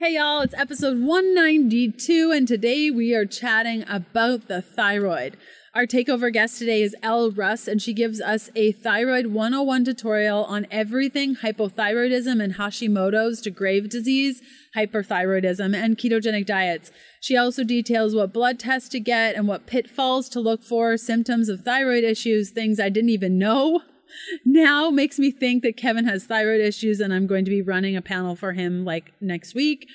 Hey y'all, it's episode 192, and today we are chatting about the thyroid. Our takeover guest today is Elle Russ, and she gives us a thyroid 101 tutorial on everything hypothyroidism and Hashimoto's to Graves' disease, hyperthyroidism, and ketogenic diets. She also details what blood tests to get and what pitfalls to look for, symptoms of thyroid issues, things I didn't even know now makes me think that Kevin has thyroid issues and I'm going to be running a panel for him like next week.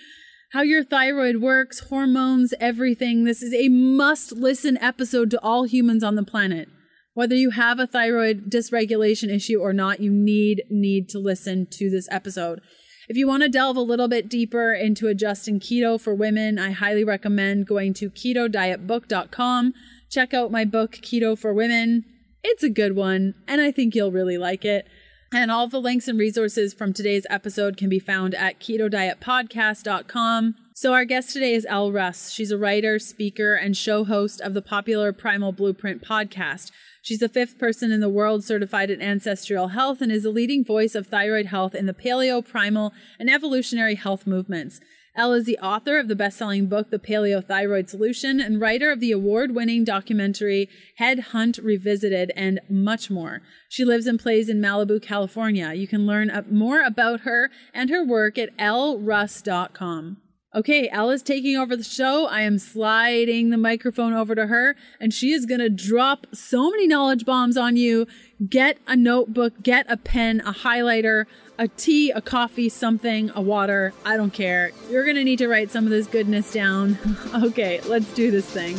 How your thyroid works, hormones, everything. This is a must listen episode to all humans on the planet. Whether you have a thyroid dysregulation issue or not, you need need to listen to this episode. If you want to delve a little bit deeper into adjusting keto for women, I highly recommend going to ketodietbook.com. Check out my book Keto for Women. It's a good one, and I think you'll really like it. And all the links and resources from today's episode can be found at ketodietpodcast.com. So, our guest today is Elle Russ. She's a writer, speaker, and show host of the popular Primal Blueprint podcast. She's the fifth person in the world certified in ancestral health and is a leading voice of thyroid health in the paleo, primal, and evolutionary health movements. Elle is the author of the best selling book, The Paleo Thyroid Solution, and writer of the award winning documentary Head Hunt Revisited, and much more. She lives and plays in Malibu, California. You can learn more about her and her work at elleruss.com. Okay, Ella's taking over the show. I am sliding the microphone over to her, and she is going to drop so many knowledge bombs on you. Get a notebook, get a pen, a highlighter, a tea, a coffee, something, a water. I don't care. You're going to need to write some of this goodness down. okay, let's do this thing.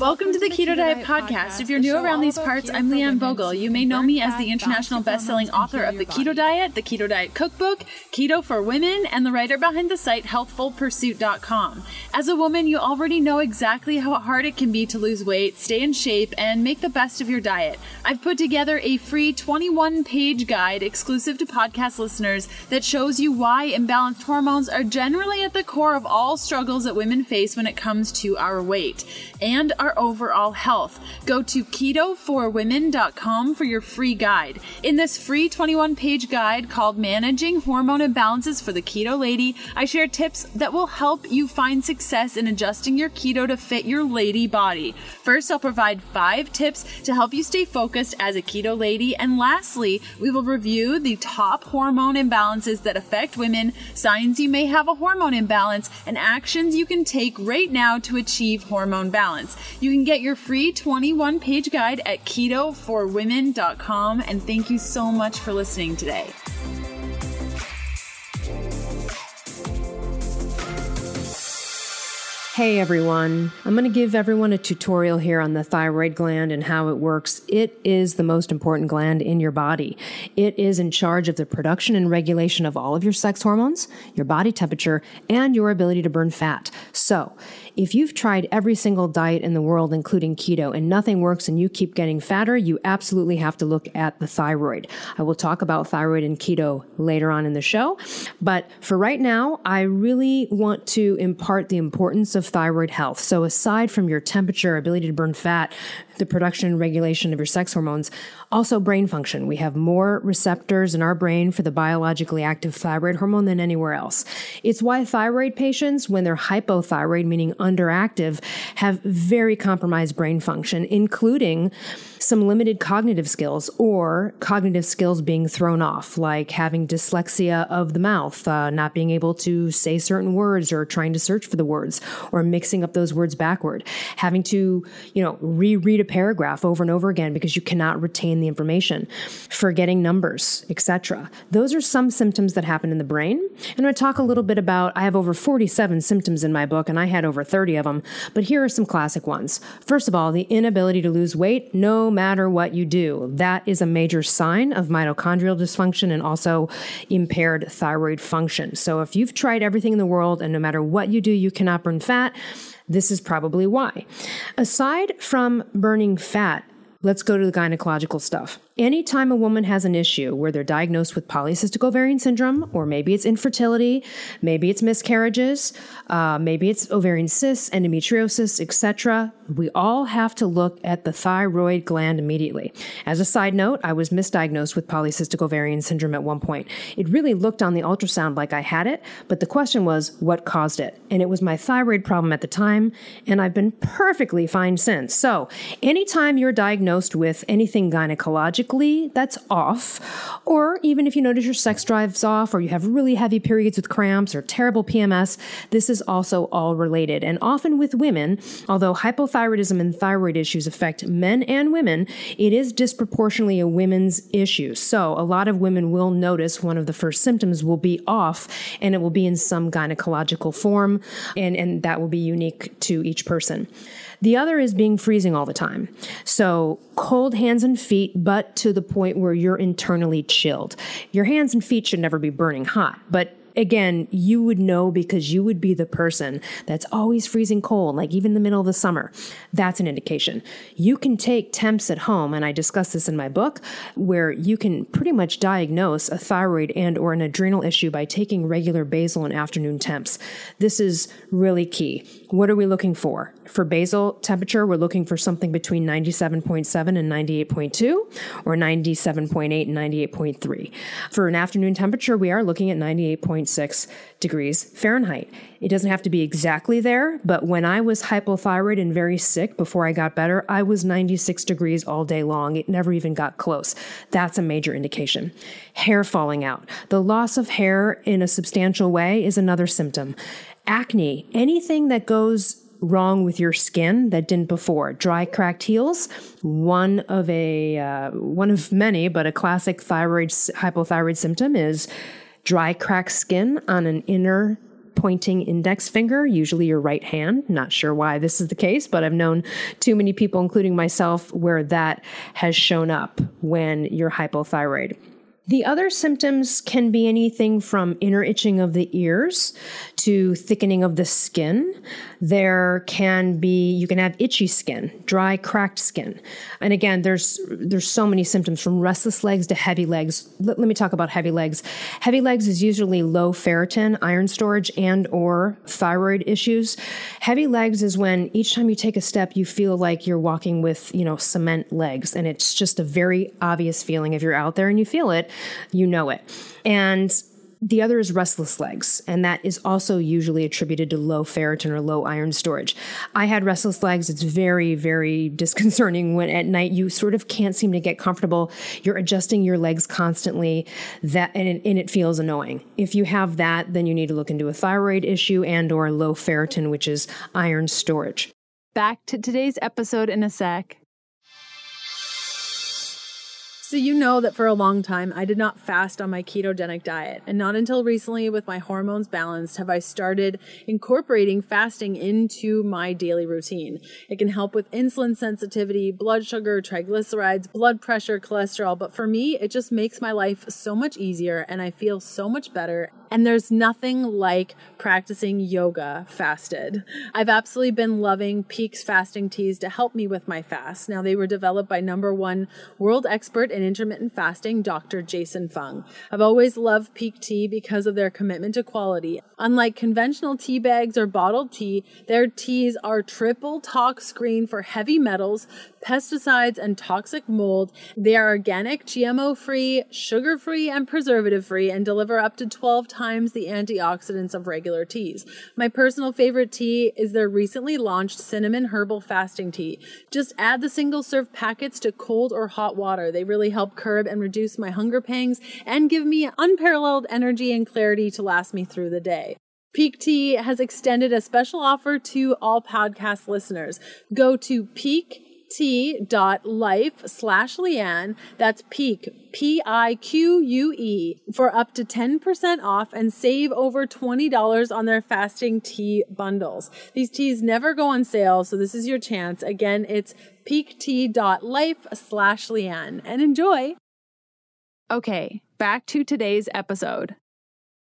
Welcome to the Keto Diet Podcast. If you're new around these parts, I'm Leanne Vogel. You may know me as the international best-selling author of The Keto Diet, The Keto Diet Cookbook, Keto for Women, and the writer behind the site healthfulpursuit.com. As a woman, you already know exactly how hard it can be to lose weight, stay in shape, and make the best of your diet. I've put together a free 21-page guide exclusive to podcast listeners that shows you why imbalanced hormones are generally at the core of all struggles that women face when it comes to our weight and our overall health. Go to keto4women.com for your free guide. In this free 21 page guide called Managing Hormone Imbalances for the Keto Lady, I share tips that will help you find success in adjusting your keto to fit your lady body. First, I'll provide five tips to help you stay focused as a keto lady. And lastly, we will review the top hormone imbalances that affect women, signs you may have a hormone imbalance, and actions you can take right now to achieve hormone balance. You can get your free 21 page guide at ketoforwomen.com. And thank you so much for listening today. Hey everyone, I'm going to give everyone a tutorial here on the thyroid gland and how it works. It is the most important gland in your body. It is in charge of the production and regulation of all of your sex hormones, your body temperature, and your ability to burn fat. So, if you've tried every single diet in the world, including keto, and nothing works and you keep getting fatter, you absolutely have to look at the thyroid. I will talk about thyroid and keto later on in the show. But for right now, I really want to impart the importance of thyroid health. So aside from your temperature, ability to burn fat, the production and regulation of your sex hormones, also brain function. We have more receptors in our brain for the biologically active thyroid hormone than anywhere else. It's why thyroid patients, when they're hypothyroid, meaning underactive, have very compromised brain function, including some limited cognitive skills or cognitive skills being thrown off, like having dyslexia of the mouth, uh, not being able to say certain words or trying to search for the words or mixing up those words backward, having to, you know, reread a paragraph over and over again because you cannot retain the information, forgetting numbers, etc. Those are some symptoms that happen in the brain. And I talk a little bit about I have over 47 symptoms in my book and I had over 30 of them, but here are some classic ones. First of all, the inability to lose weight no matter what you do. That is a major sign of mitochondrial dysfunction and also impaired thyroid function. So if you've tried everything in the world and no matter what you do, you cannot burn fat, this is probably why. Aside from burning fat, let's go to the gynecological stuff. Anytime a woman has an issue where they're diagnosed with polycystic ovarian syndrome, or maybe it's infertility, maybe it's miscarriages, uh, maybe it's ovarian cysts, endometriosis, etc., we all have to look at the thyroid gland immediately. As a side note, I was misdiagnosed with polycystic ovarian syndrome at one point. It really looked on the ultrasound like I had it, but the question was what caused it? And it was my thyroid problem at the time, and I've been perfectly fine since. So, anytime you're diagnosed with anything that's off, or even if you notice your sex drive's off, or you have really heavy periods with cramps or terrible PMS, this is also all related. And often with women, although hypothyroidism and thyroid issues affect men and women, it is disproportionately a women's issue. So, a lot of women will notice one of the first symptoms will be off, and it will be in some gynecological form, and, and that will be unique to each person. The other is being freezing all the time. So, cold hands and feet, but to the point where you're internally chilled. Your hands and feet should never be burning hot, but again, you would know because you would be the person that's always freezing cold, like even the middle of the summer. That's an indication. You can take temps at home, and I discuss this in my book, where you can pretty much diagnose a thyroid and or an adrenal issue by taking regular basal and afternoon temps. This is really key. What are we looking for? For basal temperature, we're looking for something between 97.7 and 98.2 or 97.8 and 98.3. For an afternoon temperature, we are looking at 98.6 degrees Fahrenheit. It doesn't have to be exactly there, but when I was hypothyroid and very sick before I got better, I was 96 degrees all day long. It never even got close. That's a major indication. Hair falling out. The loss of hair in a substantial way is another symptom acne, anything that goes wrong with your skin that didn't before. Dry, cracked heels, one of a uh, one of many, but a classic thyroid hypothyroid symptom is dry, cracked skin on an inner pointing index finger, usually your right hand. Not sure why this is the case, but I've known too many people, including myself, where that has shown up when you're hypothyroid. The other symptoms can be anything from inner itching of the ears to thickening of the skin. There can be you can have itchy skin, dry, cracked skin. And again, there's there's so many symptoms from restless legs to heavy legs. Let, let me talk about heavy legs. Heavy legs is usually low ferritin, iron storage and or thyroid issues. Heavy legs is when each time you take a step you feel like you're walking with, you know, cement legs and it's just a very obvious feeling if you're out there and you feel it you know it. And the other is restless legs, and that is also usually attributed to low ferritin or low iron storage. I had restless legs. It's very, very disconcerting when at night you sort of can't seem to get comfortable. You're adjusting your legs constantly, that and it, and it feels annoying. If you have that, then you need to look into a thyroid issue and or low ferritin, which is iron storage. Back to today's episode in a sec. So, you know that for a long time I did not fast on my ketogenic diet. And not until recently, with my hormones balanced, have I started incorporating fasting into my daily routine. It can help with insulin sensitivity, blood sugar, triglycerides, blood pressure, cholesterol. But for me, it just makes my life so much easier and I feel so much better. And there's nothing like practicing yoga fasted. I've absolutely been loving Pique's fasting teas to help me with my fast. Now, they were developed by number one world expert in intermittent fasting, Dr. Jason Fung. I've always loved Pique Tea because of their commitment to quality. Unlike conventional tea bags or bottled tea, their teas are triple tox screen for heavy metals, pesticides, and toxic mold. They are organic, GMO free, sugar free, and preservative free, and deliver up to 12 times the antioxidants of regular teas. My personal favorite tea is their recently launched cinnamon herbal fasting tea. Just add the single serve packets to cold or hot water. They really help curb and reduce my hunger pangs and give me unparalleled energy and clarity to last me through the day. Pique Tea has extended a special offer to all podcast listeners. Go to Pique t.life slash Leanne, that's Pique, P I Q U E, for up to 10% off and save over $20 on their fasting tea bundles. These teas never go on sale, so this is your chance. Again, it's piquet.life slash Leanne and enjoy. Okay, back to today's episode.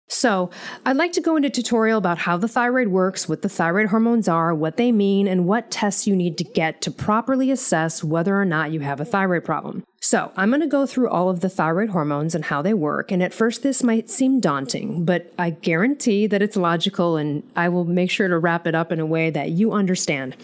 So, I'd like to go into a tutorial about how the thyroid works, what the thyroid hormones are, what they mean, and what tests you need to get to properly assess whether or not you have a thyroid problem. So, I'm going to go through all of the thyroid hormones and how they work. And at first, this might seem daunting, but I guarantee that it's logical and I will make sure to wrap it up in a way that you understand.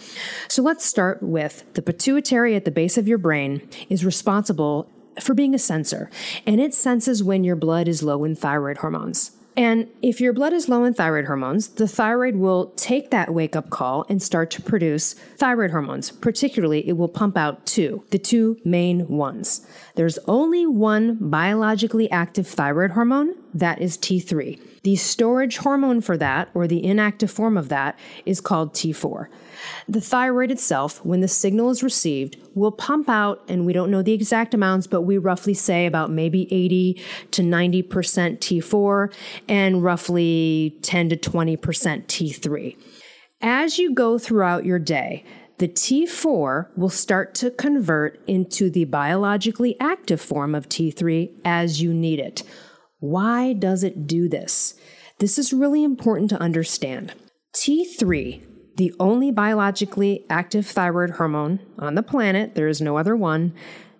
So, let's start with the pituitary at the base of your brain is responsible for being a sensor, and it senses when your blood is low in thyroid hormones. And if your blood is low in thyroid hormones, the thyroid will take that wake up call and start to produce thyroid hormones. Particularly, it will pump out two, the two main ones. There's only one biologically active thyroid hormone, that is T3. The storage hormone for that, or the inactive form of that, is called T4. The thyroid itself, when the signal is received, will pump out, and we don't know the exact amounts, but we roughly say about maybe 80 to 90% T4 and roughly 10 to 20% T3. As you go throughout your day, the T4 will start to convert into the biologically active form of T3 as you need it. Why does it do this? This is really important to understand. T3, the only biologically active thyroid hormone on the planet, there is no other one,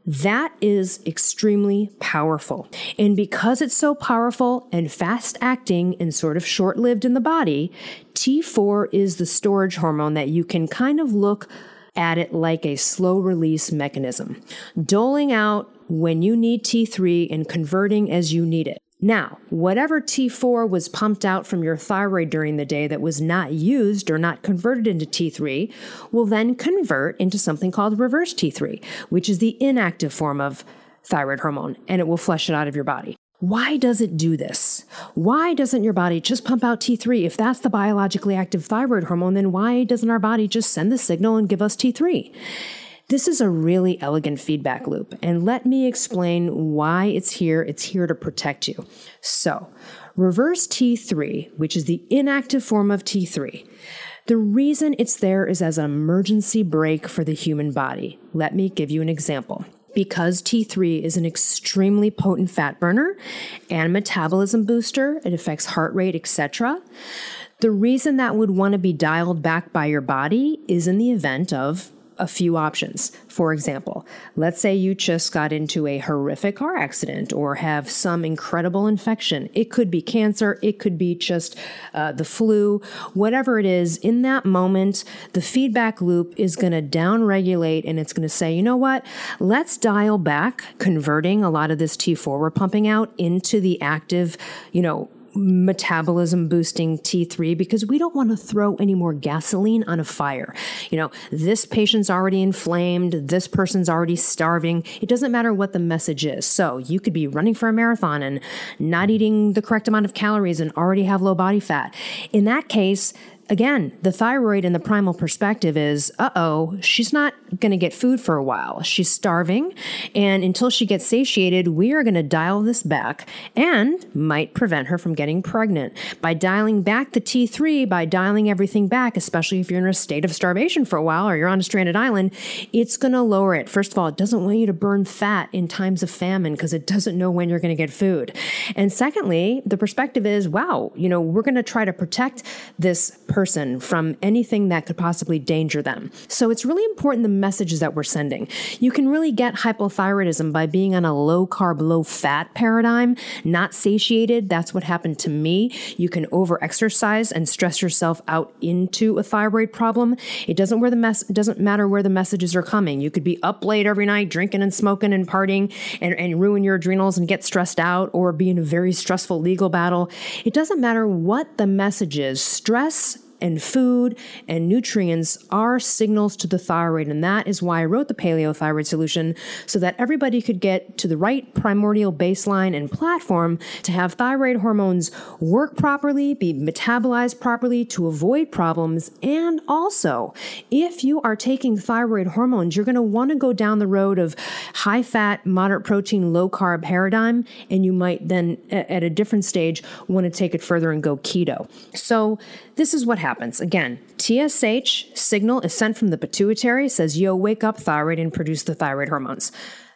that is extremely powerful. And because it's so powerful and fast acting and sort of short lived in the body, T4 is the storage hormone that you can kind of look at it like a slow release mechanism, doling out when you need T3 and converting as you need it. Now, whatever T4 was pumped out from your thyroid during the day that was not used or not converted into T3 will then convert into something called reverse T3, which is the inactive form of thyroid hormone, and it will flush it out of your body. Why does it do this? Why doesn't your body just pump out T3? If that's the biologically active thyroid hormone, then why doesn't our body just send the signal and give us T3? This is a really elegant feedback loop, and let me explain why it's here. It's here to protect you. So, reverse T3, which is the inactive form of T3, the reason it's there is as an emergency brake for the human body. Let me give you an example. Because T3 is an extremely potent fat burner and metabolism booster, it affects heart rate, etc. The reason that would want to be dialed back by your body is in the event of a few options. For example, let's say you just got into a horrific car accident or have some incredible infection. It could be cancer, it could be just uh, the flu, whatever it is. In that moment, the feedback loop is going to downregulate and it's going to say, you know what? Let's dial back converting a lot of this T4 we're pumping out into the active, you know, metabolism boosting T3 because we don't want to throw any more gasoline on a fire. You know, this patient's already inflamed, this person's already starving. It doesn't matter what the message is. So you could be running for a marathon and not eating the correct amount of calories and already have low body fat. In that case, again, the thyroid in the primal perspective is, uh oh, she's not going to get food for a while. She's starving. And until she gets satiated, we are going to dial this back and might prevent her from getting pregnant. By dialing back the T3, by dialing everything back, especially if you're in a state of starvation for a while or you're on a stranded island, it's going to lower it. First of all, it doesn't want you to burn fat in times of famine because it doesn't know when you're going to get food. And secondly, the perspective is, wow, you know, we're going to try to protect this person from anything that could possibly danger them. So it's really important the messages that we're sending. You can really get hypothyroidism by being on a low carb, low fat paradigm, not satiated. That's what happened to me. You can over exercise and stress yourself out into a thyroid problem. It doesn't where the mess doesn't matter where the messages are coming. You could be up late every night drinking and smoking and partying and, and ruin your adrenals and get stressed out or be in a very stressful legal battle. It doesn't matter what the message is. Stress and food and nutrients are signals to the thyroid. And that is why I wrote the paleo thyroid solution so that everybody could get to the right primordial baseline and platform to have thyroid hormones work properly, be metabolized properly to avoid problems. And also, if you are taking thyroid hormones, you're going to want to go down the road of high fat, moderate protein, low carb paradigm. And you might then, at a different stage, want to take it further and go keto. So, this is what happens. Again, TSH signal is sent from the pituitary, says, yo, wake up, thyroid, and produce the thyroid hormones.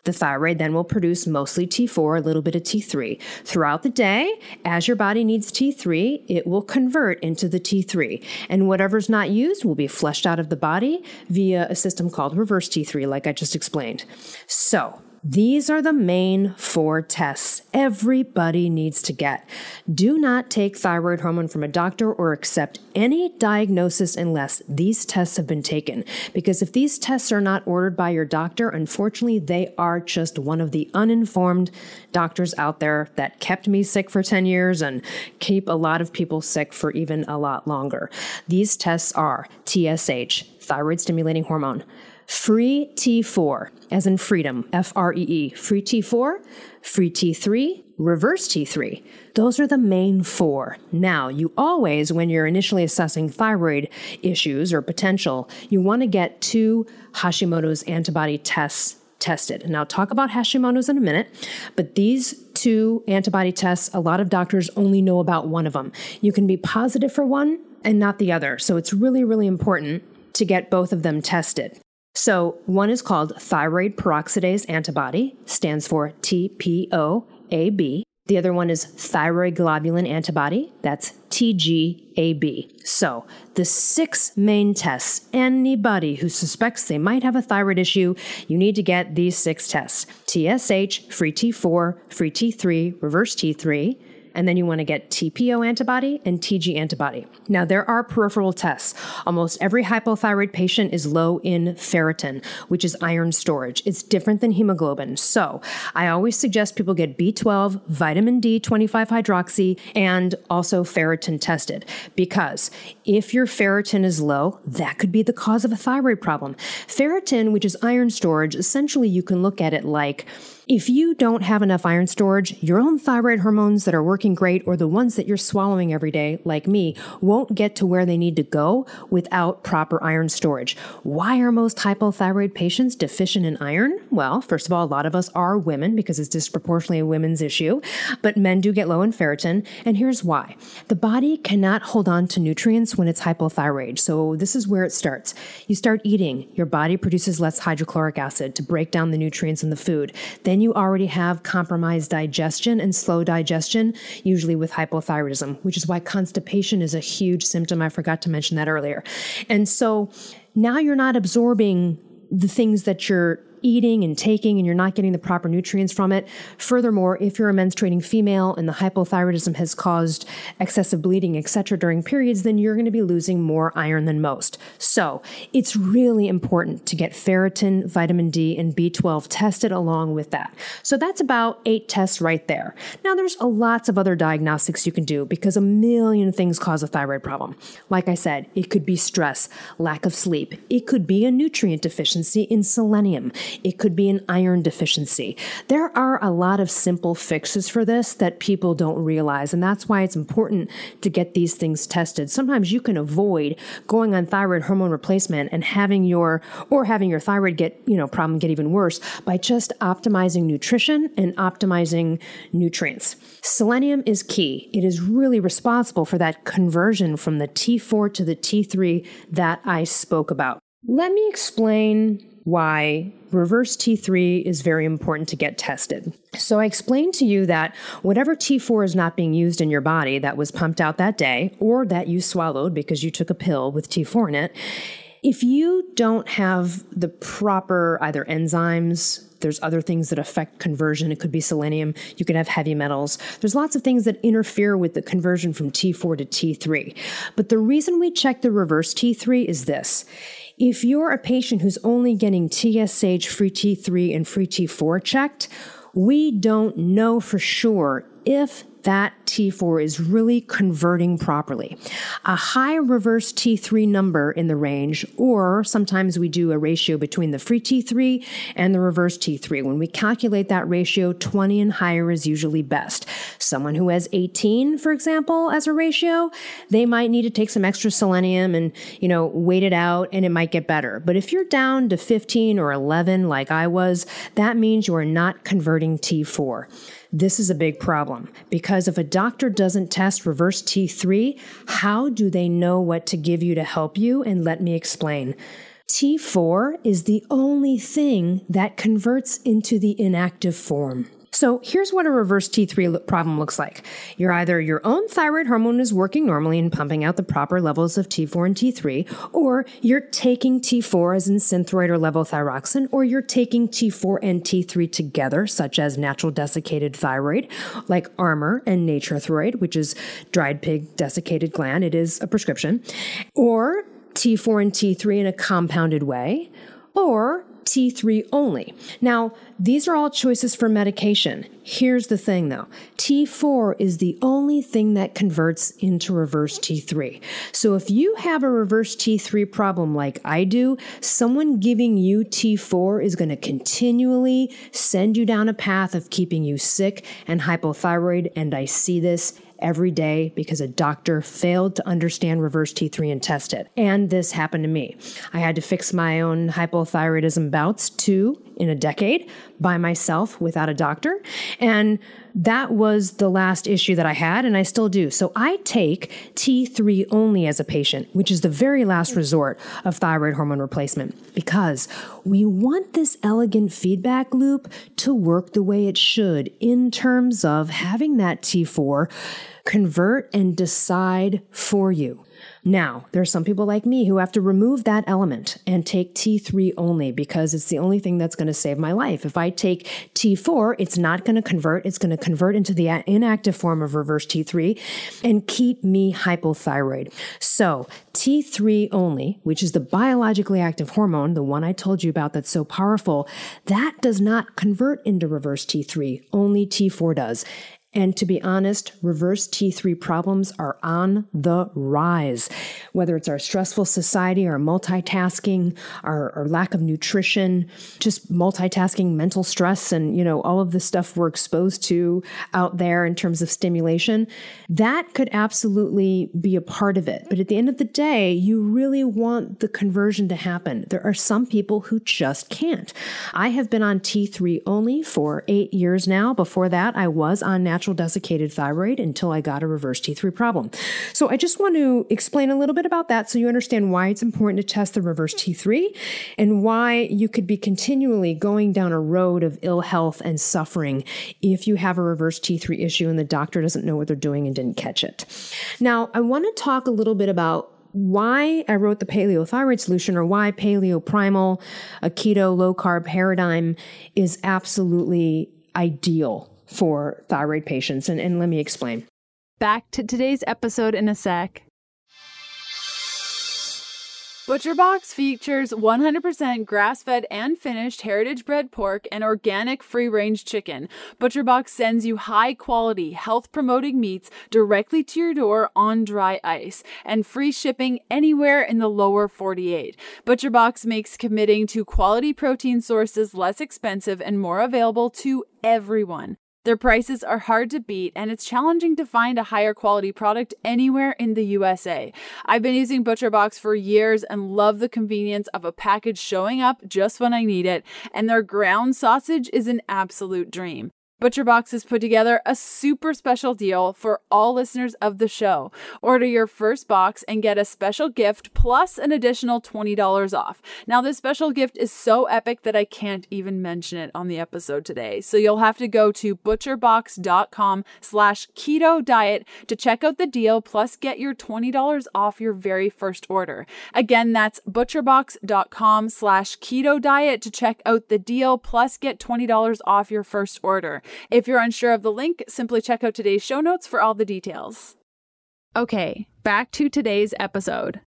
The thyroid then will produce mostly T4, a little bit of T3. Throughout the day, as your body needs T3, it will convert into the T3. And whatever's not used will be flushed out of the body via a system called reverse T3, like I just explained. So, these are the main four tests everybody needs to get. Do not take thyroid hormone from a doctor or accept any diagnosis unless these tests have been taken. Because if these tests are not ordered by your doctor, unfortunately, they are just one of the uninformed doctors out there that kept me sick for 10 years and keep a lot of people sick for even a lot longer. These tests are TSH, thyroid stimulating hormone free T4, as in freedom, F R E E, free T4, free T3, reverse T3. Those are the main four. Now, you always, when you're initially assessing thyroid issues or potential, you want to get two Hashimoto's antibody tests tested. And I'll talk about Hashimoto's in a minute, but these two antibody tests, a lot of doctors only know about one of them. You can be positive for one and not the other. So it's really, really important to get both of them tested. So one is called thyroid peroxidase antibody, stands for TPOAB. The other one is thyroid globulin antibody, that's TGAB. So, the six main tests, anybody who suspects they might have a thyroid issue, you need to get these six tests TSH, free T4, free T3, reverse T3, and then you want to get TPO antibody and TG antibody. Now, there are peripheral tests. Almost every hypothyroid patient is low in ferritin, which is iron storage. It's different than hemoglobin. So, I always suggest people get B12, vitamin D 25 hydroxy, and also ferritin tested because if your ferritin is low, that could be the cause of a thyroid problem. Ferritin, which is iron storage, essentially you can look at it like if you don't have enough iron storage, your own thyroid hormones that are working great or the ones that you're swallowing every day, like me, won't get to where they need to go without proper iron storage. Why are most hypothyroid patients deficient in iron? Well, first of all, a lot of us are women because it's disproportionately a women's issue, but men do get low in ferritin, and here's why. The body cannot hold on to nutrients when it's hypothyroid, so this is where it starts. You start eating, your body produces less hydrochloric acid to break down the nutrients in the food. Then then you already have compromised digestion and slow digestion, usually with hypothyroidism, which is why constipation is a huge symptom. I forgot to mention that earlier. And so now you're not absorbing the things that you're eating and taking and you're not getting the proper nutrients from it. Furthermore, if you're a menstruating female and the hypothyroidism has caused excessive bleeding, etc., during periods, then you're going to be losing more iron than most. So it's really important to get ferritin, vitamin D, and B12 tested along with that. So that's about eight tests right there. Now, there's a lots of other diagnostics you can do because a million things cause a thyroid problem. Like I said, it could be stress, lack of sleep, it could be a nutrient deficiency in selenium. It could be an iron deficiency. There are a lot of simple fixes for this that people don't realize, and that's why it's important to get these things tested. Sometimes you can avoid going on thyroid hormone replacement and having your or having your thyroid get, you know, problem get even worse by just optimizing nutrition and optimizing nutrients. Selenium is key. It is really responsible for that conversion from the T4 to the T3 that I spoke about. Let me explain why reverse T3 is very important to get tested. So I explained to you that whatever T4 is not being used in your body that was pumped out that day or that you swallowed because you took a pill with T4 in it, if you don't have the proper either enzymes, there's other things that affect conversion. It could be selenium. You could have heavy metals. There's lots of things that interfere with the conversion from T4 to T3. But the reason we check the reverse T3 is this if you're a patient who's only getting TSH, free T3, and free T4 checked, we don't know for sure if that T4 is really converting properly. A high reverse T3 number in the range, or sometimes we do a ratio between the free T3 and the reverse T3. When we calculate that ratio, 20 and higher is usually best. Someone who has 18, for example, as a ratio, they might need to take some extra selenium and, you know, wait it out and it might get better. But if you're down to 15 or 11, like I was, that means you are not converting T4. This is a big problem because if a doctor doesn't test reverse T3, how do they know what to give you to help you? And let me explain. T4 is the only thing that converts into the inactive form. So here's what a reverse T3 problem looks like. You're either your own thyroid hormone is working normally and pumping out the proper levels of T4 and T3, or you're taking T4 as in synthroid or levothyroxine, or you're taking T4 and T3 together, such as natural desiccated thyroid, like Armour and Nature-Throid, which is dried pig desiccated gland. It is a prescription. Or T4 and T3 in a compounded way, or T3 only. Now, these are all choices for medication. Here's the thing though T4 is the only thing that converts into reverse T3. So if you have a reverse T3 problem like I do, someone giving you T4 is going to continually send you down a path of keeping you sick and hypothyroid. And I see this every day because a doctor failed to understand reverse T3 and test it. And this happened to me. I had to fix my own hypothyroidism bouts two in a decade by myself without a doctor. And that was the last issue that I had, and I still do. So I take T3 only as a patient, which is the very last resort of thyroid hormone replacement, because we want this elegant feedback loop to work the way it should in terms of having that T4 convert and decide for you. Now, there are some people like me who have to remove that element and take T3 only because it's the only thing that's going to save my life. If I take T4, it's not going to convert. It's going to convert into the inactive form of reverse T3 and keep me hypothyroid. So, T3 only, which is the biologically active hormone, the one I told you about that's so powerful, that does not convert into reverse T3. Only T4 does. And to be honest, reverse T3 problems are on the rise. Whether it's our stressful society, our multitasking, our, our, lack of nutrition, just multitasking, mental stress, and you know, all of the stuff we're exposed to out there in terms of stimulation, that could absolutely be a part of it. But at the end of the day, you really want the conversion to happen. There are some people who just can't. I have been on T3 only for eight years now. Before that, I was on natural natural desiccated thyroid until I got a reverse T3 problem. So I just want to explain a little bit about that so you understand why it's important to test the reverse T3 and why you could be continually going down a road of ill health and suffering if you have a reverse T3 issue and the doctor doesn't know what they're doing and didn't catch it. Now, I want to talk a little bit about why I wrote the paleo thyroid solution or why paleo primal, a keto low carb paradigm is absolutely ideal for thyroid patients. And, and let me explain. Back to today's episode in a sec. ButcherBox features 100% grass fed and finished heritage bred pork and organic free range chicken. ButcherBox sends you high quality, health promoting meats directly to your door on dry ice and free shipping anywhere in the lower 48. ButcherBox makes committing to quality protein sources less expensive and more available to everyone. Their prices are hard to beat, and it's challenging to find a higher quality product anywhere in the USA. I've been using ButcherBox for years and love the convenience of a package showing up just when I need it, and their ground sausage is an absolute dream. ButcherBox has put together a super special deal for all listeners of the show. Order your first box and get a special gift plus an additional $20 off. Now, this special gift is so epic that I can't even mention it on the episode today. So you'll have to go to butcherbox.com slash keto diet to check out the deal plus get your $20 off your very first order. Again, that's butcherbox.com slash keto diet to check out the deal plus get $20 off your first order. If you're unsure of the link, simply check out today's show notes for all the details. Okay, back to today's episode.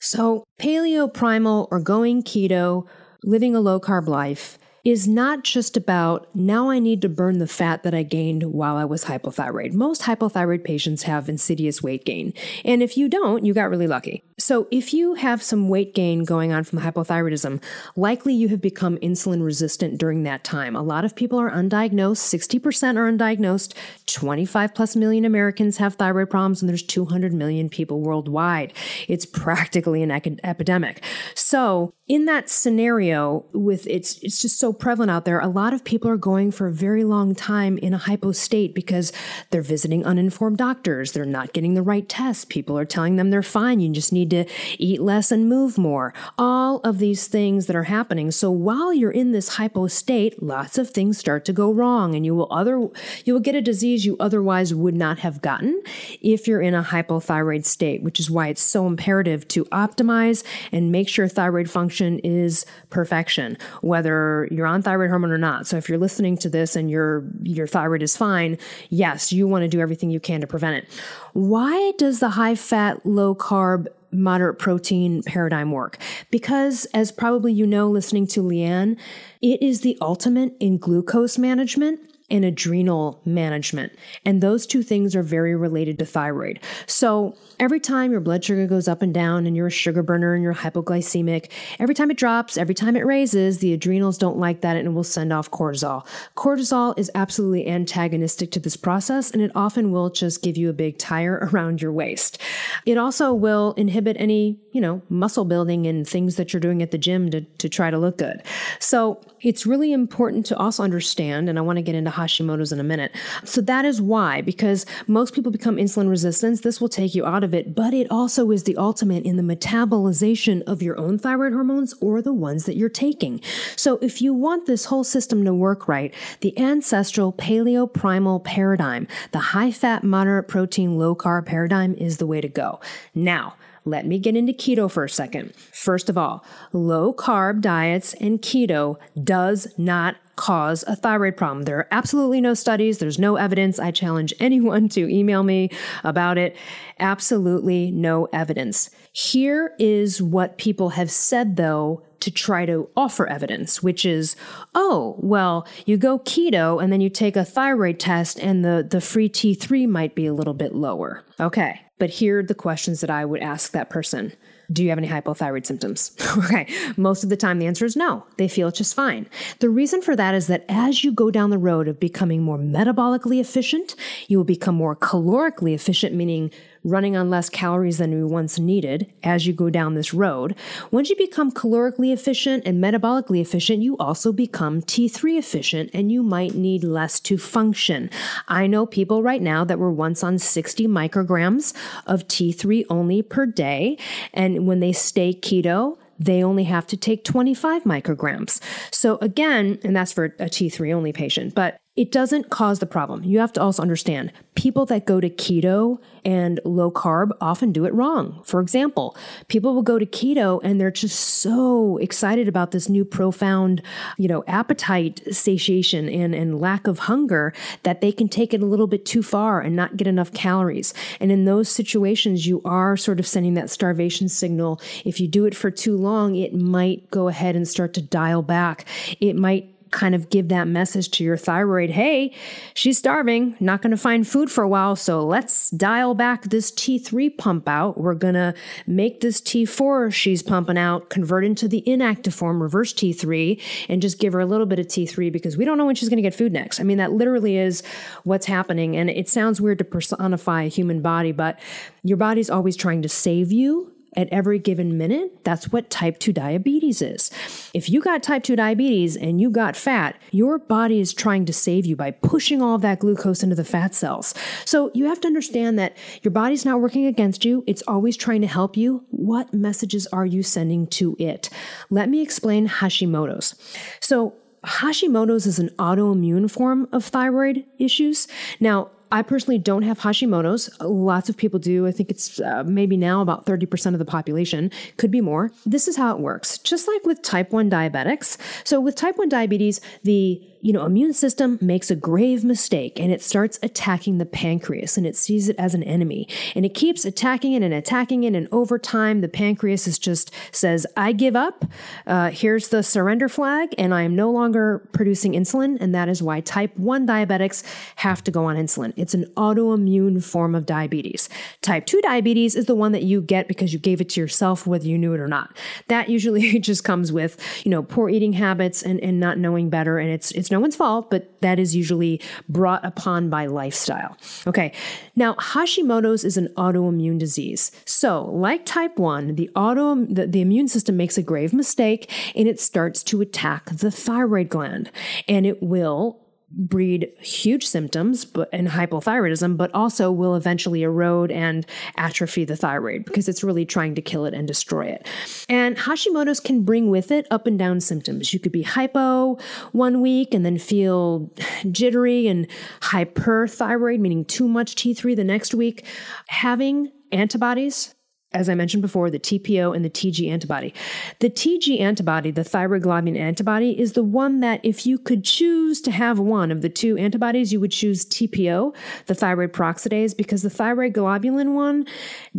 So, paleo primal or going keto, living a low carb life is not just about now I need to burn the fat that I gained while I was hypothyroid. Most hypothyroid patients have insidious weight gain. And if you don't, you got really lucky. So if you have some weight gain going on from hypothyroidism, likely you have become insulin resistant during that time. A lot of people are undiagnosed, 60% are undiagnosed. 25 plus million Americans have thyroid problems, and there's 200 million people worldwide. It's practically an epidemic. So in that scenario with it's it's just so prevalent out there a lot of people are going for a very long time in a hypo state because they're visiting uninformed doctors they're not getting the right tests people are telling them they're fine you just need to eat less and move more. All of these things that are happening. So while you're in this hypo state, lots of things start to go wrong and you will other you will get a disease you otherwise would not have gotten if you're in a hypothyroid state, which is why it's so imperative to optimize and make sure thyroid function is perfection, whether you're on thyroid hormone or not. So if you're listening to this and your your thyroid is fine, yes, you want to do everything you can to prevent it. Why does the high fat, low carb, moderate protein paradigm work? Because, as probably you know, listening to Leanne, it is the ultimate in glucose management and adrenal management. And those two things are very related to thyroid. So every time your blood sugar goes up and down and you're a sugar burner and you're hypoglycemic, every time it drops, every time it raises, the adrenals don't like that and it will send off cortisol. Cortisol is absolutely antagonistic to this process and it often will just give you a big tire around your waist. It also will inhibit any, you know, muscle building and things that you're doing at the gym to, to try to look good. So it's really important to also understand, and I want to get into Hashimoto's in a minute. So that is why, because most people become insulin resistant, this will take you out of it, but it also is the ultimate in the metabolization of your own thyroid hormones or the ones that you're taking. So if you want this whole system to work right, the ancestral paleo primal paradigm, the high fat, moderate protein, low carb paradigm is the way to go. Now, let me get into keto for a second. First of all, low carb diets and keto does not cause a thyroid problem. There are absolutely no studies, there's no evidence. I challenge anyone to email me about it. Absolutely no evidence. Here is what people have said though to try to offer evidence, which is, oh, well, you go keto and then you take a thyroid test and the, the free T3 might be a little bit lower. Okay. But here are the questions that I would ask that person. Do you have any hypothyroid symptoms? okay. Most of the time, the answer is no. They feel just fine. The reason for that is that as you go down the road of becoming more metabolically efficient, you will become more calorically efficient, meaning running on less calories than we once needed as you go down this road. Once you become calorically efficient and metabolically efficient, you also become T3 efficient and you might need less to function. I know people right now that were once on 60 micrograms of T3 only per day. And when they stay keto, they only have to take 25 micrograms. So again, and that's for a T3 only patient, but it doesn't cause the problem. You have to also understand people that go to keto and low carb often do it wrong. For example, people will go to keto and they're just so excited about this new profound, you know, appetite satiation and, and lack of hunger that they can take it a little bit too far and not get enough calories. And in those situations, you are sort of sending that starvation signal. If you do it for too long, it might go ahead and start to dial back. It might kind of give that message to your thyroid hey, she's starving, not going to find food for a while, so let's dial back this T3 pump out. We're going to make this T4 she's pumping out convert into the inactive form, reverse T3, and just give her a little bit of T3 because we don't know when she's going to get food next. I mean, that literally is what's happening. And it sounds weird to personify a human body, but your body's always trying to save you at every given minute, that's what type 2 diabetes is. If you got type 2 diabetes and you got fat, your body is trying to save you by pushing all of that glucose into the fat cells. So you have to understand that your body's not working against you, it's always trying to help you. What messages are you sending to it? Let me explain Hashimoto's. So, Hashimoto's is an autoimmune form of thyroid issues. Now, I personally don't have Hashimoto's. Lots of people do. I think it's uh, maybe now about 30% of the population, could be more. This is how it works. Just like with type 1 diabetics. So with type 1 diabetes, the you know, immune system makes a grave mistake and it starts attacking the pancreas and it sees it as an enemy and it keeps attacking it and attacking it. And over time, the pancreas is just says, I give up. Uh, here's the surrender flag and I am no longer producing insulin. And that is why type 1 diabetics have to go on insulin. It's an autoimmune form of diabetes. Type 2 diabetes is the one that you get because you gave it to yourself, whether you knew it or not. That usually just comes with, you know, poor eating habits and, and not knowing better. And it's, it's it's no one's fault, but that is usually brought upon by lifestyle. Okay. Now, Hashimoto's is an autoimmune disease. So, like type 1, the auto the, the immune system makes a grave mistake and it starts to attack the thyroid gland and it will breed huge symptoms but, and hypothyroidism, but also will eventually erode and atrophy the thyroid because it's really trying to kill it and destroy it. And Hashimoto's can bring with it up and down symptoms. You could be hypo one week and then feel jittery and hyperthyroid, meaning too much T3 the next week. Having antibodies as I mentioned before, the TPO and the TG antibody. The TG antibody, the thyroglobulin antibody, is the one that if you could choose to have one of the two antibodies, you would choose TPO, the thyroid peroxidase, because the thyroid globulin one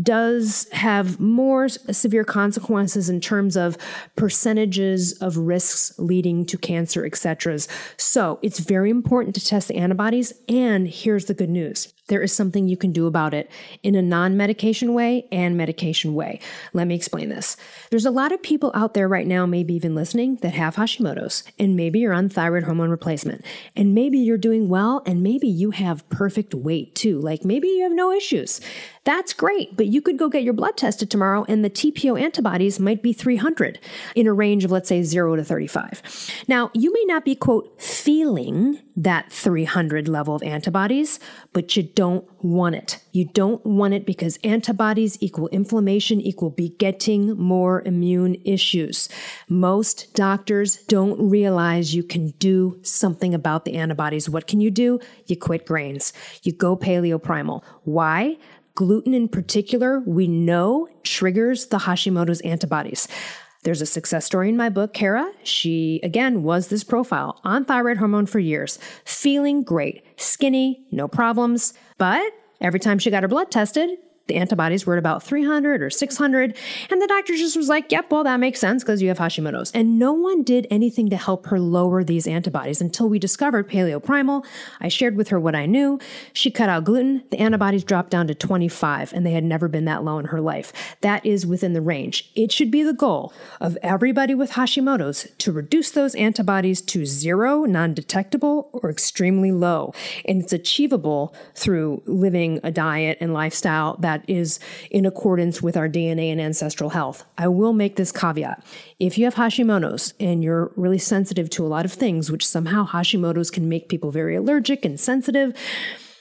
does have more severe consequences in terms of percentages of risks leading to cancer, etc. So it's very important to test the antibodies. And here's the good news there is something you can do about it in a non medication way and medication way. Let me explain this. There's a lot of people out there right now, maybe even listening, that have Hashimoto's, and maybe you're on thyroid hormone replacement, and maybe you're doing well, and maybe you have perfect weight too. Like maybe you have no issues. That's great, but you could go get your blood tested tomorrow and the TPO antibodies might be 300 in a range of, let's say, 0 to 35. Now, you may not be, quote, feeling that 300 level of antibodies, but you don't want it. You don't want it because antibodies equal inflammation equal begetting more immune issues. Most doctors don't realize you can do something about the antibodies. What can you do? You quit grains. You go paleo primal. Why? Gluten in particular, we know triggers the Hashimoto's antibodies. There's a success story in my book, Kara. She, again, was this profile on thyroid hormone for years, feeling great, skinny, no problems. But every time she got her blood tested, the antibodies were at about 300 or 600. And the doctor just was like, yep, well, that makes sense because you have Hashimoto's. And no one did anything to help her lower these antibodies until we discovered Paleo Primal. I shared with her what I knew. She cut out gluten. The antibodies dropped down to 25, and they had never been that low in her life. That is within the range. It should be the goal of everybody with Hashimoto's to reduce those antibodies to zero, non detectable, or extremely low. And it's achievable through living a diet and lifestyle that that is in accordance with our DNA and ancestral health. I will make this caveat. If you have Hashimoto's and you're really sensitive to a lot of things, which somehow Hashimoto's can make people very allergic and sensitive,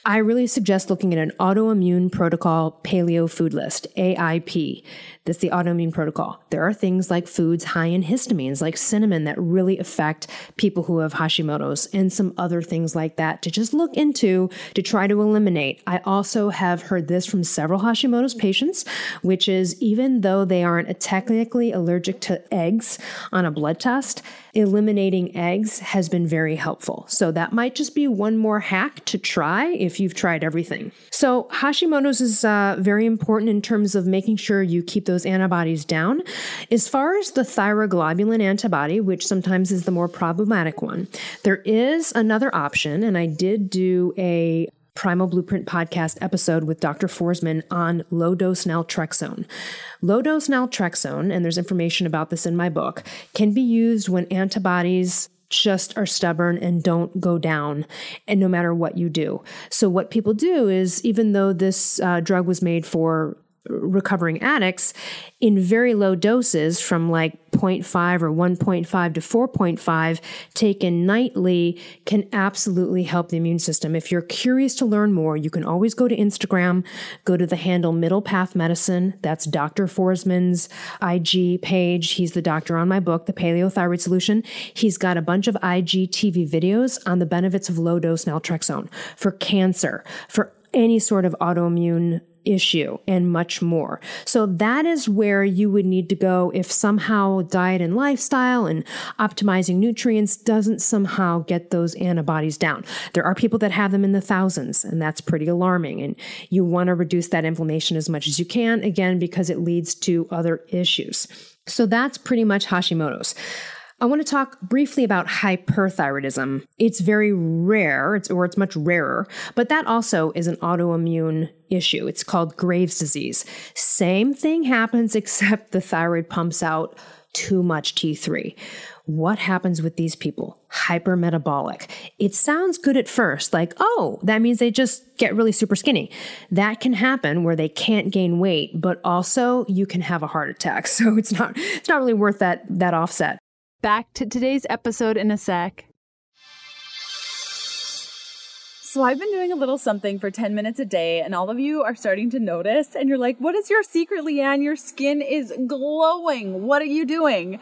I really suggest looking at an autoimmune protocol paleo food list, AIP. That's the autoimmune protocol. There are things like foods high in histamines, like cinnamon, that really affect people who have Hashimoto's, and some other things like that to just look into to try to eliminate. I also have heard this from several Hashimoto's patients, which is even though they aren't technically allergic to eggs on a blood test, eliminating eggs has been very helpful. So that might just be one more hack to try if you've tried everything. So Hashimoto's is uh, very important in terms of making sure you keep those antibodies down. As far as the thyroglobulin antibody, which sometimes is the more problematic one, there is another option, and I did do a Primal Blueprint podcast episode with Dr. Forsman on low dose naltrexone. Low dose naltrexone, and there's information about this in my book, can be used when antibodies just are stubborn and don't go down and no matter what you do so what people do is even though this uh, drug was made for recovering addicts in very low doses from like 0.5 or 1.5 to 4.5 taken nightly can absolutely help the immune system. If you're curious to learn more, you can always go to Instagram, go to the handle Middle Path Medicine. That's Dr. Forsman's IG page. He's the doctor on my book, The Paleo Thyroid Solution. He's got a bunch of IGTV videos on the benefits of low dose naltrexone for cancer, for any sort of autoimmune issue and much more. So that is where you would need to go if somehow diet and lifestyle and optimizing nutrients doesn't somehow get those antibodies down. There are people that have them in the thousands and that's pretty alarming and you want to reduce that inflammation as much as you can again because it leads to other issues. So that's pretty much Hashimoto's. I want to talk briefly about hyperthyroidism. It's very rare, it's, or it's much rarer, but that also is an autoimmune issue. It's called Graves' disease. Same thing happens, except the thyroid pumps out too much T3. What happens with these people? Hypermetabolic. It sounds good at first, like, oh, that means they just get really super skinny. That can happen where they can't gain weight, but also you can have a heart attack. So it's not it's not really worth that that offset. Back to today's episode in a sec. So I've been doing a little something for 10 minutes a day, and all of you are starting to notice, and you're like, what is your secret, Leanne? Your skin is glowing. What are you doing?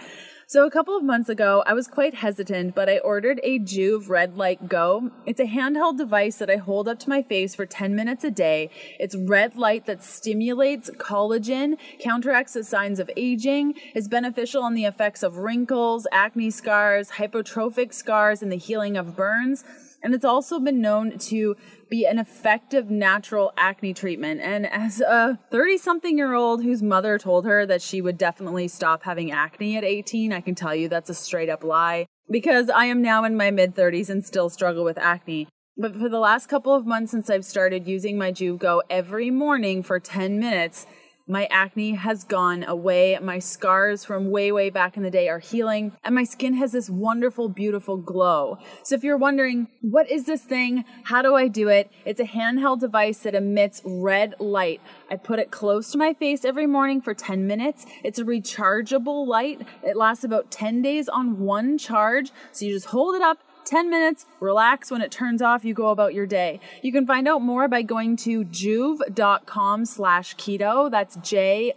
So a couple of months ago, I was quite hesitant, but I ordered a Joovv Red Light Go. It's a handheld device that I hold up to my face for 10 minutes a day. It's red light that stimulates collagen, counteracts the signs of aging, is beneficial on the effects of wrinkles, acne scars, hypertrophic scars, and the healing of burns. And it's also been known to be an effective natural acne treatment. And as a 30 something year old whose mother told her that she would definitely stop having acne at 18, I can tell you that's a straight up lie because I am now in my mid 30s and still struggle with acne. But for the last couple of months since I've started using my Joovv Go every morning for 10 minutes, my acne has gone away. My scars from way, way back in the day are healing, and my skin has this wonderful, beautiful glow. So if you're wondering, what is this thing? How do I do it? It's a handheld device that emits red light. I put it close to my face every morning for 10 minutes. It's a rechargeable light. It lasts about 10 days on one charge. So you just hold it up 10 minutes, relax. When it turns off, you go about your day. You can find out more by going to joovv.com slash keto. That's J-O-O-V-V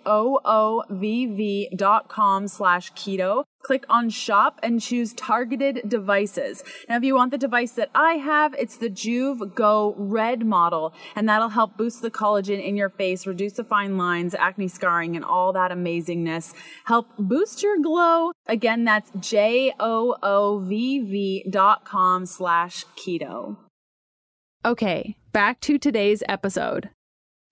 dot com slash keto. Click on shop and choose targeted devices. Now, if you want the device that I have, it's the Joovv Go Red model, and that'll help boost the collagen in your face, reduce the fine lines, acne scarring, and all that amazingness. Help boost your glow. Again, that's J-O-O-V-V dot com slash keto. Okay, back to today's episode.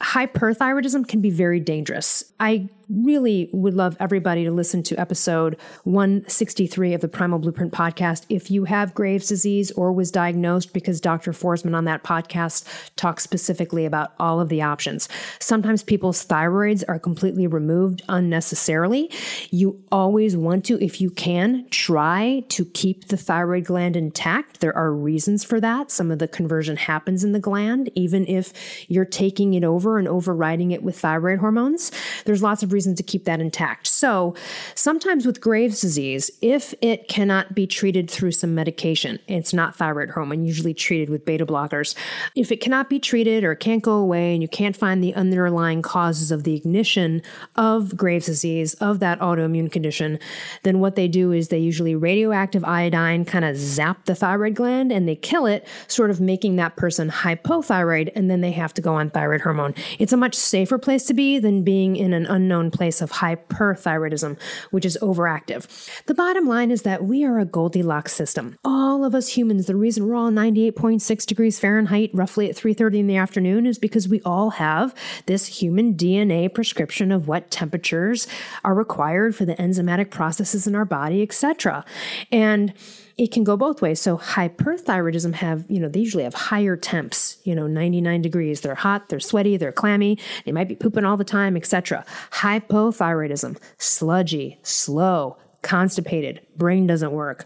Hyperthyroidism can be very dangerous. I really would love everybody to listen to episode 163 of the Primal Blueprint podcast if you have Graves' disease or was diagnosed, because Dr. Forsman on that podcast talks specifically about all of the options. Sometimes people's thyroids are completely removed unnecessarily. You always want to, if you can, try to keep the thyroid gland intact. There are reasons for that. Some of the conversion happens in the gland, even if you're taking it over and overriding it with thyroid hormones. There's lots of reason to keep that intact. So sometimes with Graves' disease, if it cannot be treated through some medication, it's not thyroid hormone, usually treated with beta blockers. If it cannot be treated or can't go away and you can't find the underlying causes of the ignition of Graves' disease, of that autoimmune condition, then what they do is they usually radioactive iodine kind of zap the thyroid gland and they kill it, sort of making that person hypothyroid, and then they have to go on thyroid hormone. It's a much safer place to be than being in an unknown place of hyperthyroidism, which is overactive. The bottom line is that we are a Goldilocks system. All of us humans, the reason we're all 98.6 degrees Fahrenheit roughly at 3:30 in the afternoon is because we all have this human DNA prescription of what temperatures are required for the enzymatic processes in our body, etc. And it can go both ways. So hyperthyroidism have, you know, they usually have higher temps, you know, 99 degrees. They're hot, they're sweaty, they're clammy, they might be pooping all the time, etc. Hypothyroidism, sludgy, slow, constipated, brain doesn't work.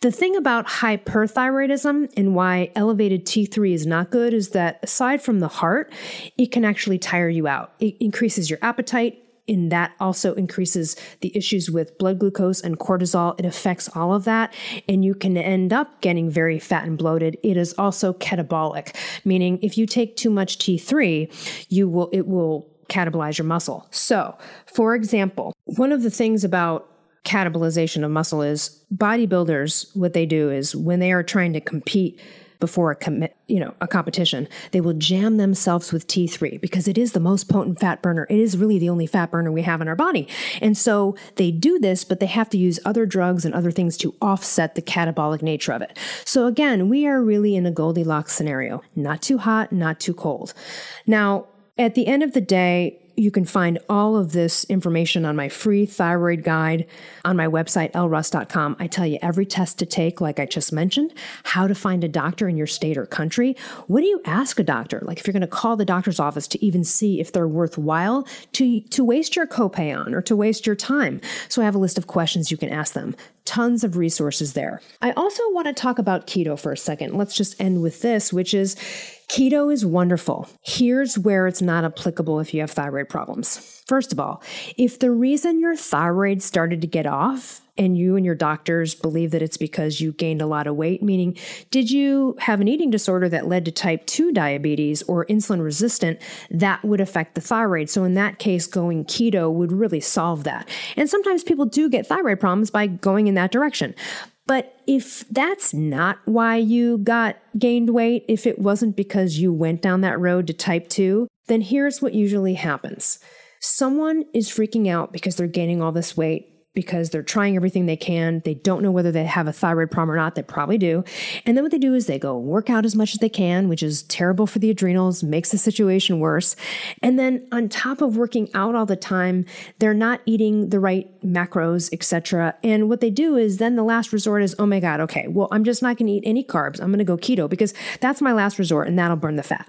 The thing about hyperthyroidism and why elevated T3 is not good is that aside from the heart, it can actually tire you out. It increases your appetite, and that also increases the issues with blood glucose and cortisol. It affects all of that, and you can end up getting very fat and bloated. It is also catabolic, meaning if you take too much T3, you will it will catabolize your muscle. So, for example, one of the things about catabolization of muscle is bodybuilders what they do is when they are trying to compete before a commit, you know, a competition, they will jam themselves with T3 because it is the most potent fat burner. It is really the only fat burner we have in our body. And so they do this, but they have to use other drugs and other things to offset the catabolic nature of it. So again, we are really in a Goldilocks scenario, not too hot, not too cold. Now, at the end of the day, you can find all of this information on my free thyroid guide on my website, elleruss.com. I tell you every test to take, like I just mentioned, how to find a doctor in your state or country. What do you ask a doctor? Like if you're going to call the doctor's office to even see if they're worthwhile to, to waste your copay on or to waste your time. So I have a list of questions you can ask them. Tons of resources there. I also want to talk about keto for a second. Let's just end with this, which is Keto is wonderful. Here's where it's not applicable if you have thyroid problems. First of all, if the reason your thyroid started to get off and you and your doctors believe that it's because you gained a lot of weight, meaning did you have an eating disorder that led to type 2 diabetes or insulin resistant, that would affect the thyroid. So in that case, going keto would really solve that. And sometimes people do get thyroid problems by going in that direction. But if that's not why you got gained weight, if it wasn't because you went down that road to type 2, then here's what usually happens. Someone is freaking out because they're gaining all this weight because they're trying everything they can. They don't know whether they have a thyroid problem or not. They probably do. And then what they do is they go work out as much as they can, which is terrible for the adrenals, makes the situation worse. And then on top of working out all the time, they're not eating the right macros, etc. And what they do is then the last resort is, oh my God, okay, well, I'm just not going to eat any carbs. I'm going to go keto because that's my last resort and that'll burn the fat.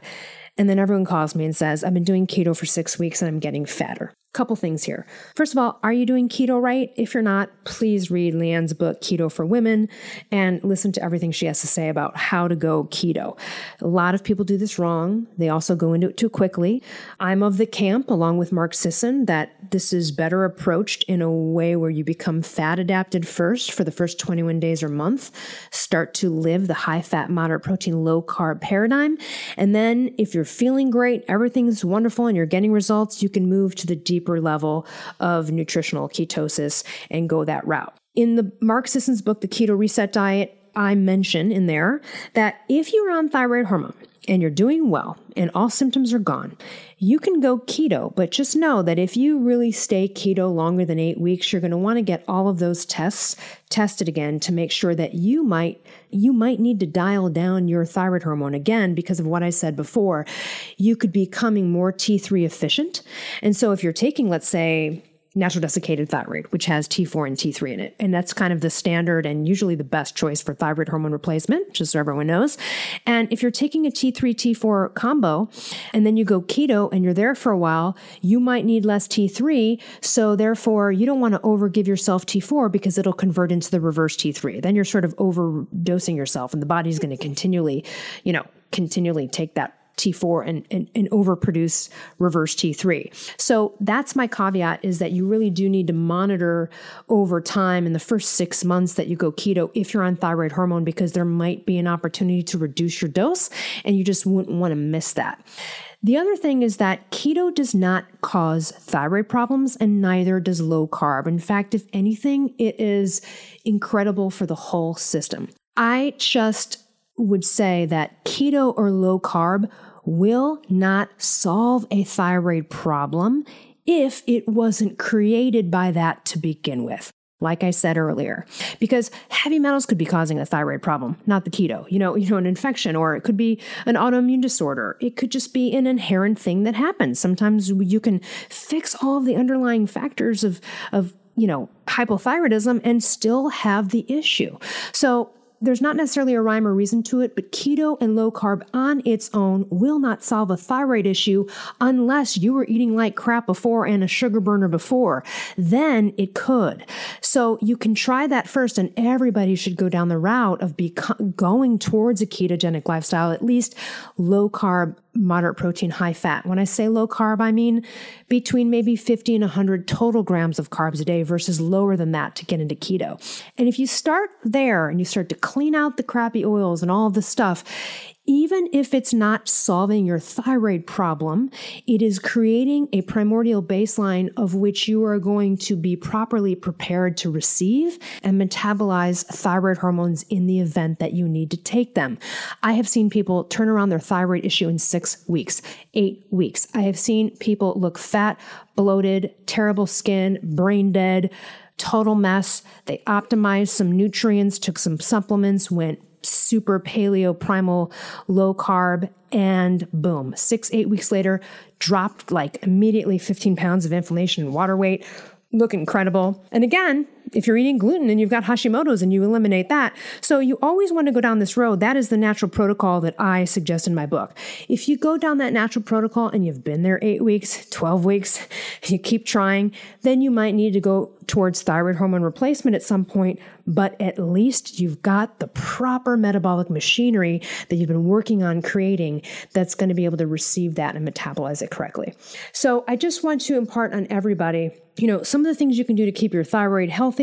And then everyone calls me and says, I've been doing keto for six weeks and I'm getting fatter. Couple things here. First of all, are you doing keto right? If you're not, please read Leanne's book, Keto for Women, and listen to everything she has to say about how to go keto. A lot of people do this wrong. They also go into it too quickly. I'm of the camp, along with Mark Sisson, that this is better approached in a way where you become fat adapted first for the first 21 days or month, start to live the high fat, moderate protein, low carb paradigm. And then if you're feeling great, everything's wonderful, and you're getting results, you can move to the deeper level of nutritional ketosis and go that route. In the Mark Sisson's book, The Keto Reset Diet, I mention in there that if you're on thyroid hormone and you're doing well and all symptoms are gone, you can go keto. But just know that if you really stay keto longer than eight weeks, you're going to want to get all of those tests tested again to make sure that you might you might need to dial down your thyroid hormone again because of what I said before. You could be becoming more T3 efficient. And so if you're taking, let's say, natural desiccated thyroid, which has T4 and T3 in it. And that's kind of the standard and usually the best choice for thyroid hormone replacement, just so everyone knows. And if you're taking a T3, T4 combo and then you go keto and you're there for a while, you might need less T3. So therefore, you don't want to overgive yourself T4 because it'll convert into the reverse T3. Then you're sort of overdosing yourself and the body's going to continually, you know, continually take that T4 and, and, and overproduce reverse T3. So that's my caveat is that you really do need to monitor over time in the first six months that you go keto if you're on thyroid hormone, because there might be an opportunity to reduce your dose and you just wouldn't want to miss that. The other thing is that keto does not cause thyroid problems and neither does low carb. In fact, if anything, it is incredible for the whole system. I just would say that keto or low carb will not solve a thyroid problem if it wasn't created by that to begin with. Like I said earlier, because heavy metals could be causing a thyroid problem, not the keto. You know, you know, an infection, or it could be an autoimmune disorder. It could just be an inherent thing that happens. Sometimes you can fix all of the underlying factors of of you know hypothyroidism and still have the issue. So there's not necessarily a rhyme or reason to it, but keto and low carb on its own will not solve a thyroid issue unless you were eating like crap before and a sugar burner before. Then it could. So you can try that first, and everybody should go down the route of beco- going towards a ketogenic lifestyle, at least low carb moderate protein, high fat. When I say low carb, I mean between maybe 50 and 100 total grams of carbs a day versus lower than that to get into keto. And if you start there and you start to clean out the crappy oils and all of the stuff, even if it's not solving your thyroid problem, it is creating a primordial baseline of which you are going to be properly prepared to receive and metabolize thyroid hormones in the event that you need to take them. I have seen people turn around their thyroid issue in six weeks, eight weeks. I have seen people look fat, bloated, terrible skin, brain dead total mess. They optimized some nutrients, took some supplements, went super paleo primal low carb and boom six eight weeks later dropped like immediately 15 pounds of inflammation and water weight. Look incredible. And again if you're eating gluten and you've got Hashimoto's and you eliminate that. So you always want to go down this road. That is the natural protocol that I suggest in my book. If you go down that natural protocol and you've been there eight weeks, 12 weeks, you keep trying, then you might need to go towards thyroid hormone replacement at some point, but at least you've got the proper metabolic machinery that you've been working on creating that's going to be able to receive that and metabolize it correctly. So I just want to impart on everybody you know, some of the things you can do to keep your thyroid healthy.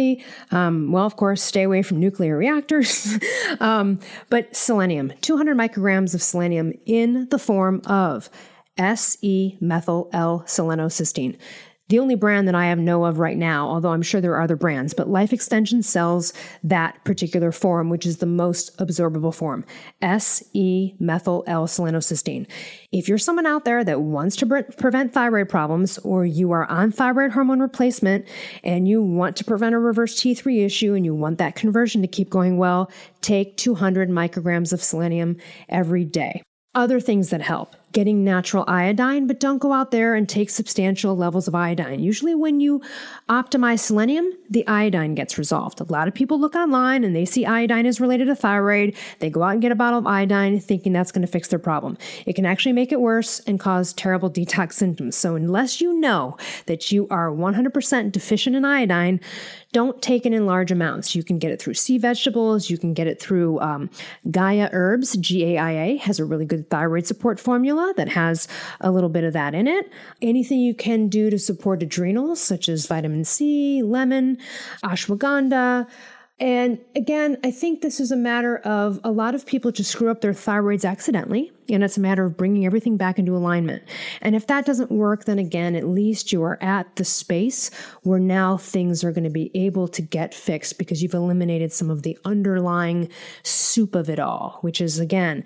Um, well, of course, stay away from nuclear reactors. um, but selenium, 200 micrograms of selenium in the form of S-E methyl L-selenocysteine the only brand that I have know of right now, although I'm sure there are other brands, but Life Extension sells that particular form, which is the most absorbable form, S-E-methyl L-selenocysteine. If you're someone out there that wants to pre- prevent thyroid problems, or you are on thyroid hormone replacement and you want to prevent a reverse T3 issue and you want that conversion to keep going well, take 200 micrograms of selenium every day. Other things that help getting natural iodine, but don't go out there and take substantial levels of iodine. Usually, when you optimize selenium, the iodine gets resolved. A lot of people look online and they see iodine is related to thyroid. They go out and get a bottle of iodine thinking that's going to fix their problem. It can actually make it worse and cause terrible detox symptoms. So, unless you know that you are 100% deficient in iodine, don't take it in large amounts. You can get it through sea vegetables. You can get it through um, Gaia Herbs. G A I A has a really good thyroid support formula that has a little bit of that in it. Anything you can do to support adrenals, such as vitamin C, lemon, ashwagandha. And again, I think this is a matter of a lot of people just screw up their thyroids accidentally. And it's a matter of bringing everything back into alignment. And if that doesn't work, then again, at least you are at the space where now things are going to be able to get fixed because you've eliminated some of the underlying soup of it all, which is again,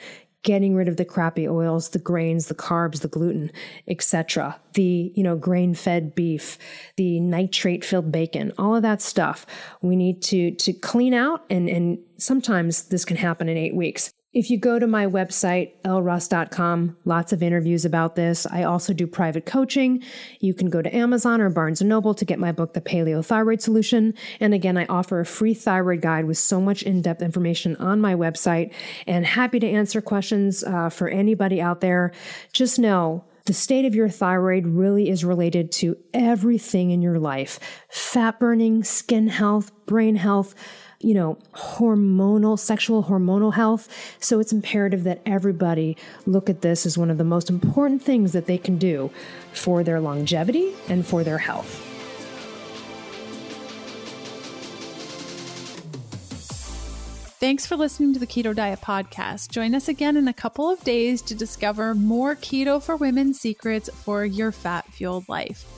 getting rid of the crappy oils, the grains, the carbs, the gluten, etc. The, you know, grain-fed beef, the nitrate-filled bacon, all of that stuff. We need to to clean out and and sometimes this can happen in 8 weeks. If you go to my website, elleruss.com, lots of interviews about this. I also do private coaching. You can go to Amazon or Barnes & Noble to get my book, The Paleo Thyroid Solution. And again, I offer a free thyroid guide with so much in-depth information on my website and happy to answer questions uh, for anybody out there. Just know the state of your thyroid really is related to everything in your life fat burning, skin health, brain health you know, hormonal, sexual hormonal health. So it's imperative that everybody look at this as one of the most important things that they can do for their longevity and for their health. Thanks for listening to the Keto Diet Podcast. Join us again in a couple of days to discover more keto for women secrets for your fat fueled life.